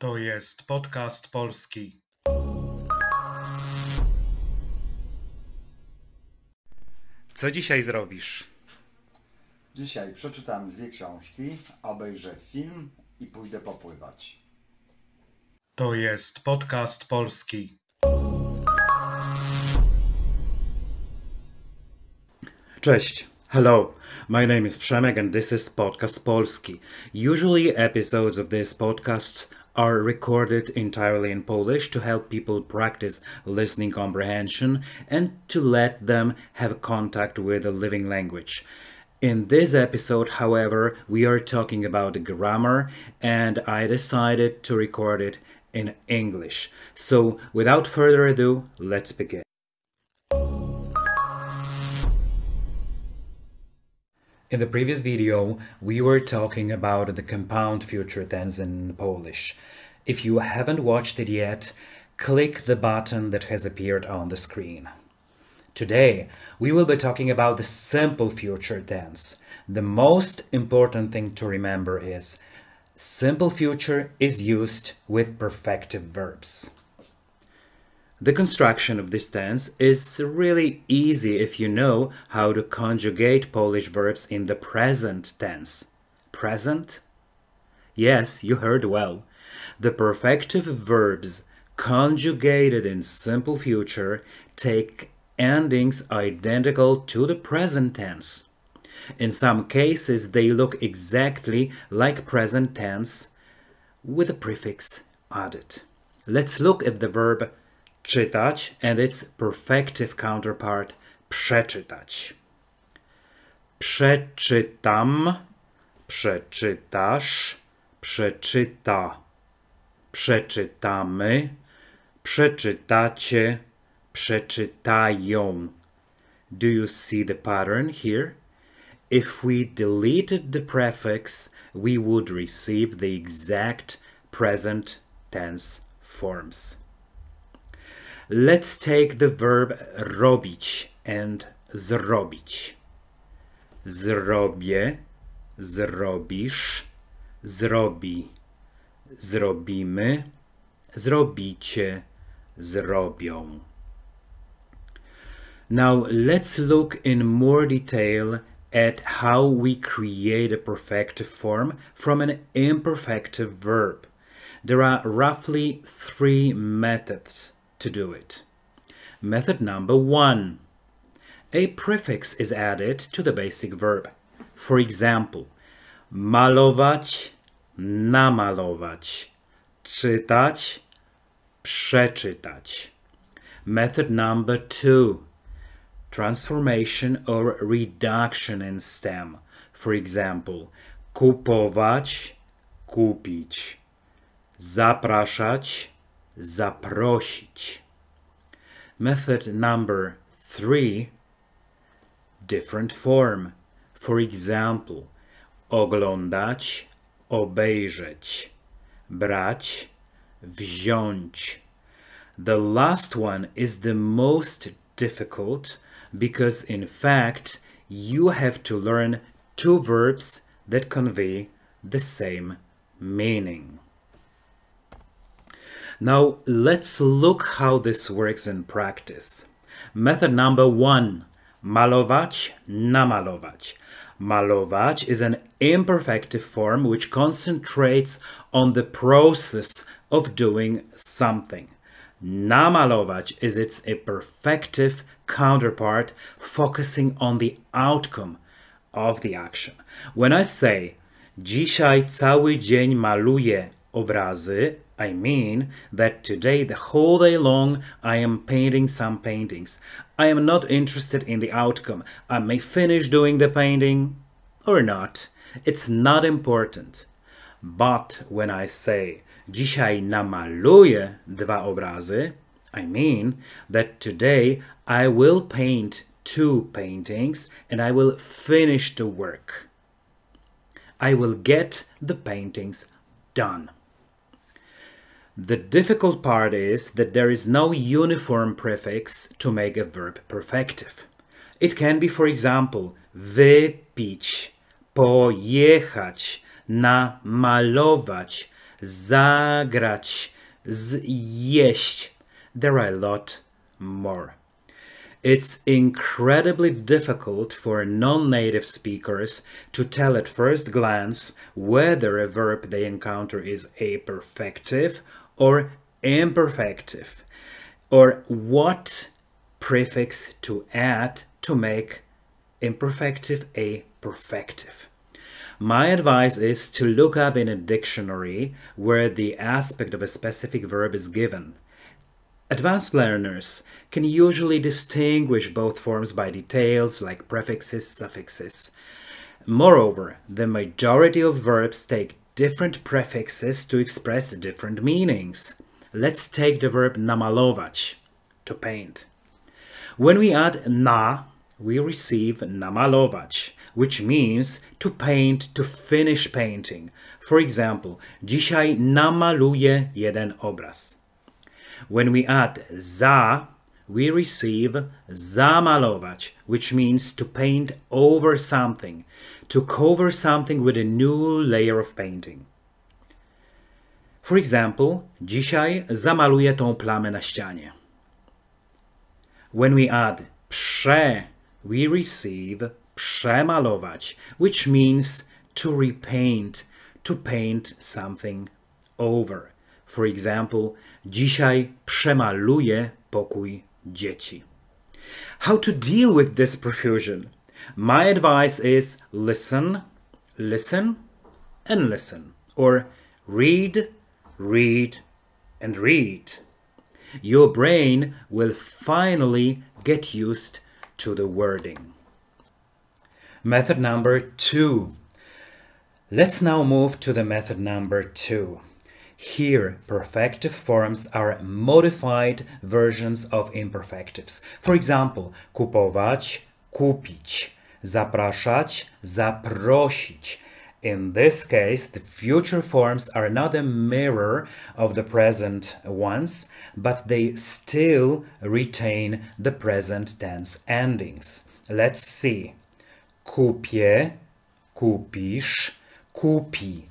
To jest podcast polski. Co dzisiaj zrobisz? Dzisiaj przeczytam dwie książki, obejrzę film i pójdę popływać. To jest podcast polski. Cześć. Hello, my name is Przemek and this is Podcast Polski. Usually episodes of this podcast are recorded entirely in Polish to help people practice listening comprehension and to let them have contact with the living language. In this episode, however, we are talking about grammar and I decided to record it in English. So, without further ado, let's begin. In the previous video, we were talking about the compound future tense in Polish. If you haven't watched it yet, click the button that has appeared on the screen. Today, we will be talking about the simple future tense. The most important thing to remember is simple future is used with perfective verbs. The construction of this tense is really easy if you know how to conjugate Polish verbs in the present tense. Present? Yes, you heard well. The perfective verbs conjugated in simple future take endings identical to the present tense. In some cases, they look exactly like present tense with a prefix added. Let's look at the verb czytać and its perfective counterpart przeczytać. Przeczytam, przeczytasz, przeczyta. Przeczytamy, przeczytacie, przeczytają. Do you see the pattern here? If we deleted the prefix, we would receive the exact present tense forms. Let's take the verb robić and zrobić. Zrobię, zrobisz, zrobi. Zrobimy, zrobicie, zrobią. Now let's look in more detail at how we create a perfective form from an imperfective verb. There are roughly three methods to do it. Method number one. A prefix is added to the basic verb. For example, malować, namalować, czytać, przeczytać. Method number two. Transformation or reduction in stem. For example, kupować, kupić, zapraszać, zaprosić. Method number three, different form. For example, oglądać, obejrzeć, brać, wziąć. The last one is the most difficult because in fact you have to learn two verbs that convey the same meaning. Now let's look how this works in practice. Method number one, malować, namalować. Malować is an imperfective form which concentrates on the process of doing something. Namalować is its imperfective counterpart focusing on the outcome of the action. When I say dzisiaj cały dzień maluję obrazy, I mean that today, the whole day long, I am painting some paintings. I am not interested in the outcome. I may finish doing the painting or not. It's not important. But when I say dzisiaj namaluję dwa obrazy, I mean that today I will paint two paintings and I will finish the work. I will get the paintings done. The difficult part is that there is no uniform prefix to make a verb perfective. It can be, for example, wypić, pojechać, namalować, zagrać, zjeść. There are a lot more. It's incredibly difficult for non-native speakers to tell at first glance whether a verb they encounter is a perfective or imperfective, or what prefix to add to make imperfective a perfective. My advice is to look up in a dictionary where the aspect of a specific verb is given. Advanced learners can usually distinguish both forms by details like prefixes, suffixes. Moreover, the majority of verbs take prefixes to express different meanings. Let's take the verb namalować, to paint. When we add na, we receive namalować, which means to paint, to finish painting. For example, dzisiaj namaluję jeden obraz. When we add za, we receive zamalować, which means to paint over something, to cover something with a new layer of painting. For example, dzisiaj zamaluję tą plamę na ścianie. When we add prze, we receive przemalować, which means to repaint, to paint something over. For example, dzisiaj przemaluję pokój dzieci. How to deal with this profusion? My advice is listen, listen, and listen. Or read, read, and read. Your brain will finally get used to the wording. Method number two. Let's now move to the method number two. Here, perfective forms are modified versions of imperfectives. For example, kupować, kupić, zapraszać, zaprosić. In this case, the future forms are not a mirror of the present ones, but they still retain the present tense endings. Let's see. Kupię, kupisz, kupi,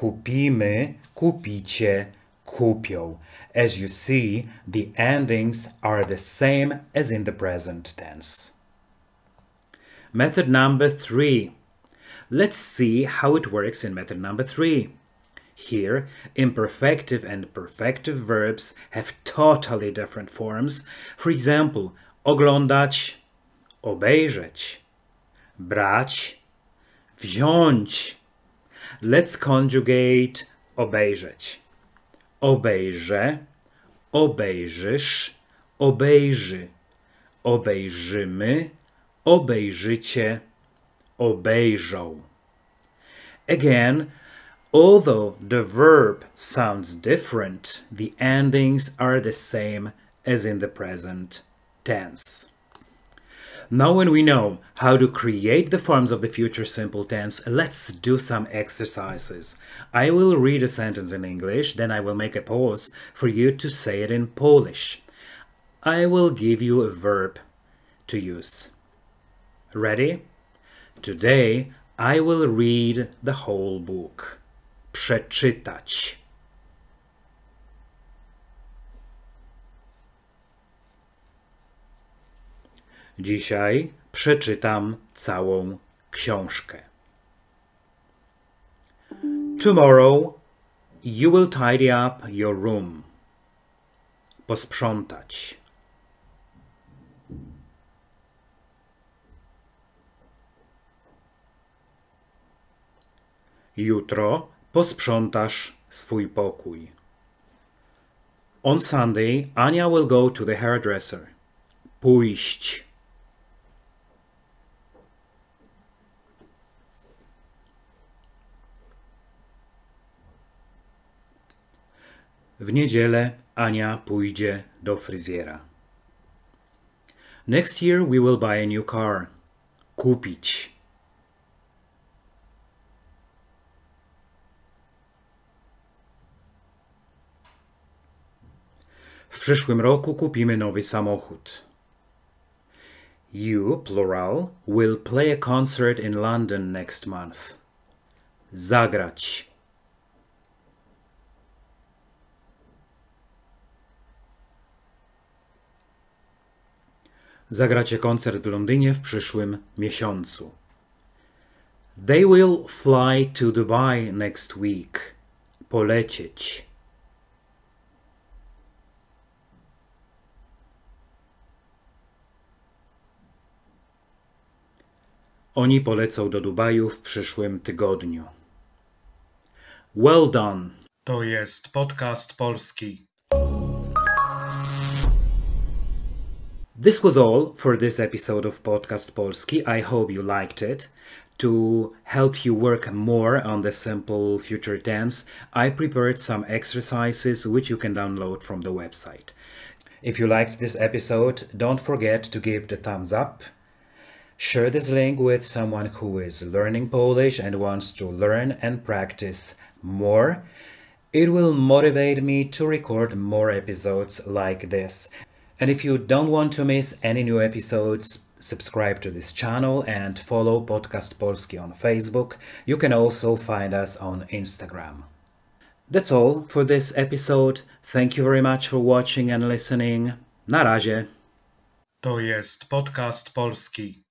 kupimy, kupicie, kupią. As you see, the endings are the same as in the present tense. Method number three. Let's see how it works in method number three. Here, imperfective and perfective verbs have totally different forms. For example, oglądać, obejrzeć, brać, wziąć. Let's conjugate obejrzeć. Obejrzę, obejrzysz, obejrzy, obejrzymy, obejrzycie, obejrzą. Again, although the verb sounds different, the endings are the same as in the present tense. Now when we know how to create the forms of the future simple tense, let's do some exercises. I will read a sentence in English, then I will make a pause for you to say it in Polish. I will give you a verb to use. Ready? Today I will read the whole book. Przeczytać. Dzisiaj przeczytam całą książkę. Tomorrow you will tidy up your room. Posprzątać. Jutro posprzątasz swój pokój. On Sunday Ania will go to the hairdresser. Pójść. W niedzielę Ania pójdzie do fryzjera. Next year we will buy a new car. Kupić. W przyszłym roku kupimy nowy samochód. You, plural, will play a concert in London next month. Zagrać. Zagracie koncert w Londynie w przyszłym miesiącu. They will fly to Dubai next week. Polecieć. Oni polecą do Dubaju w przyszłym tygodniu. Well done. To jest podcast polski. This was all for this episode of Podcast Polski. I hope you liked it. To help you work more on the simple future tense, I prepared some exercises which you can download from the website. If you liked this episode, don't forget to give the thumbs up. Share this link with someone who is learning Polish and wants to learn and practice more. It will motivate me to record more episodes like this. And if you don't want to miss any new episodes, subscribe to this channel and follow Podcast Polski on Facebook. You can also find us on Instagram. That's all for this episode. Thank you very much for watching and listening. Na razie. To jest podcast polski.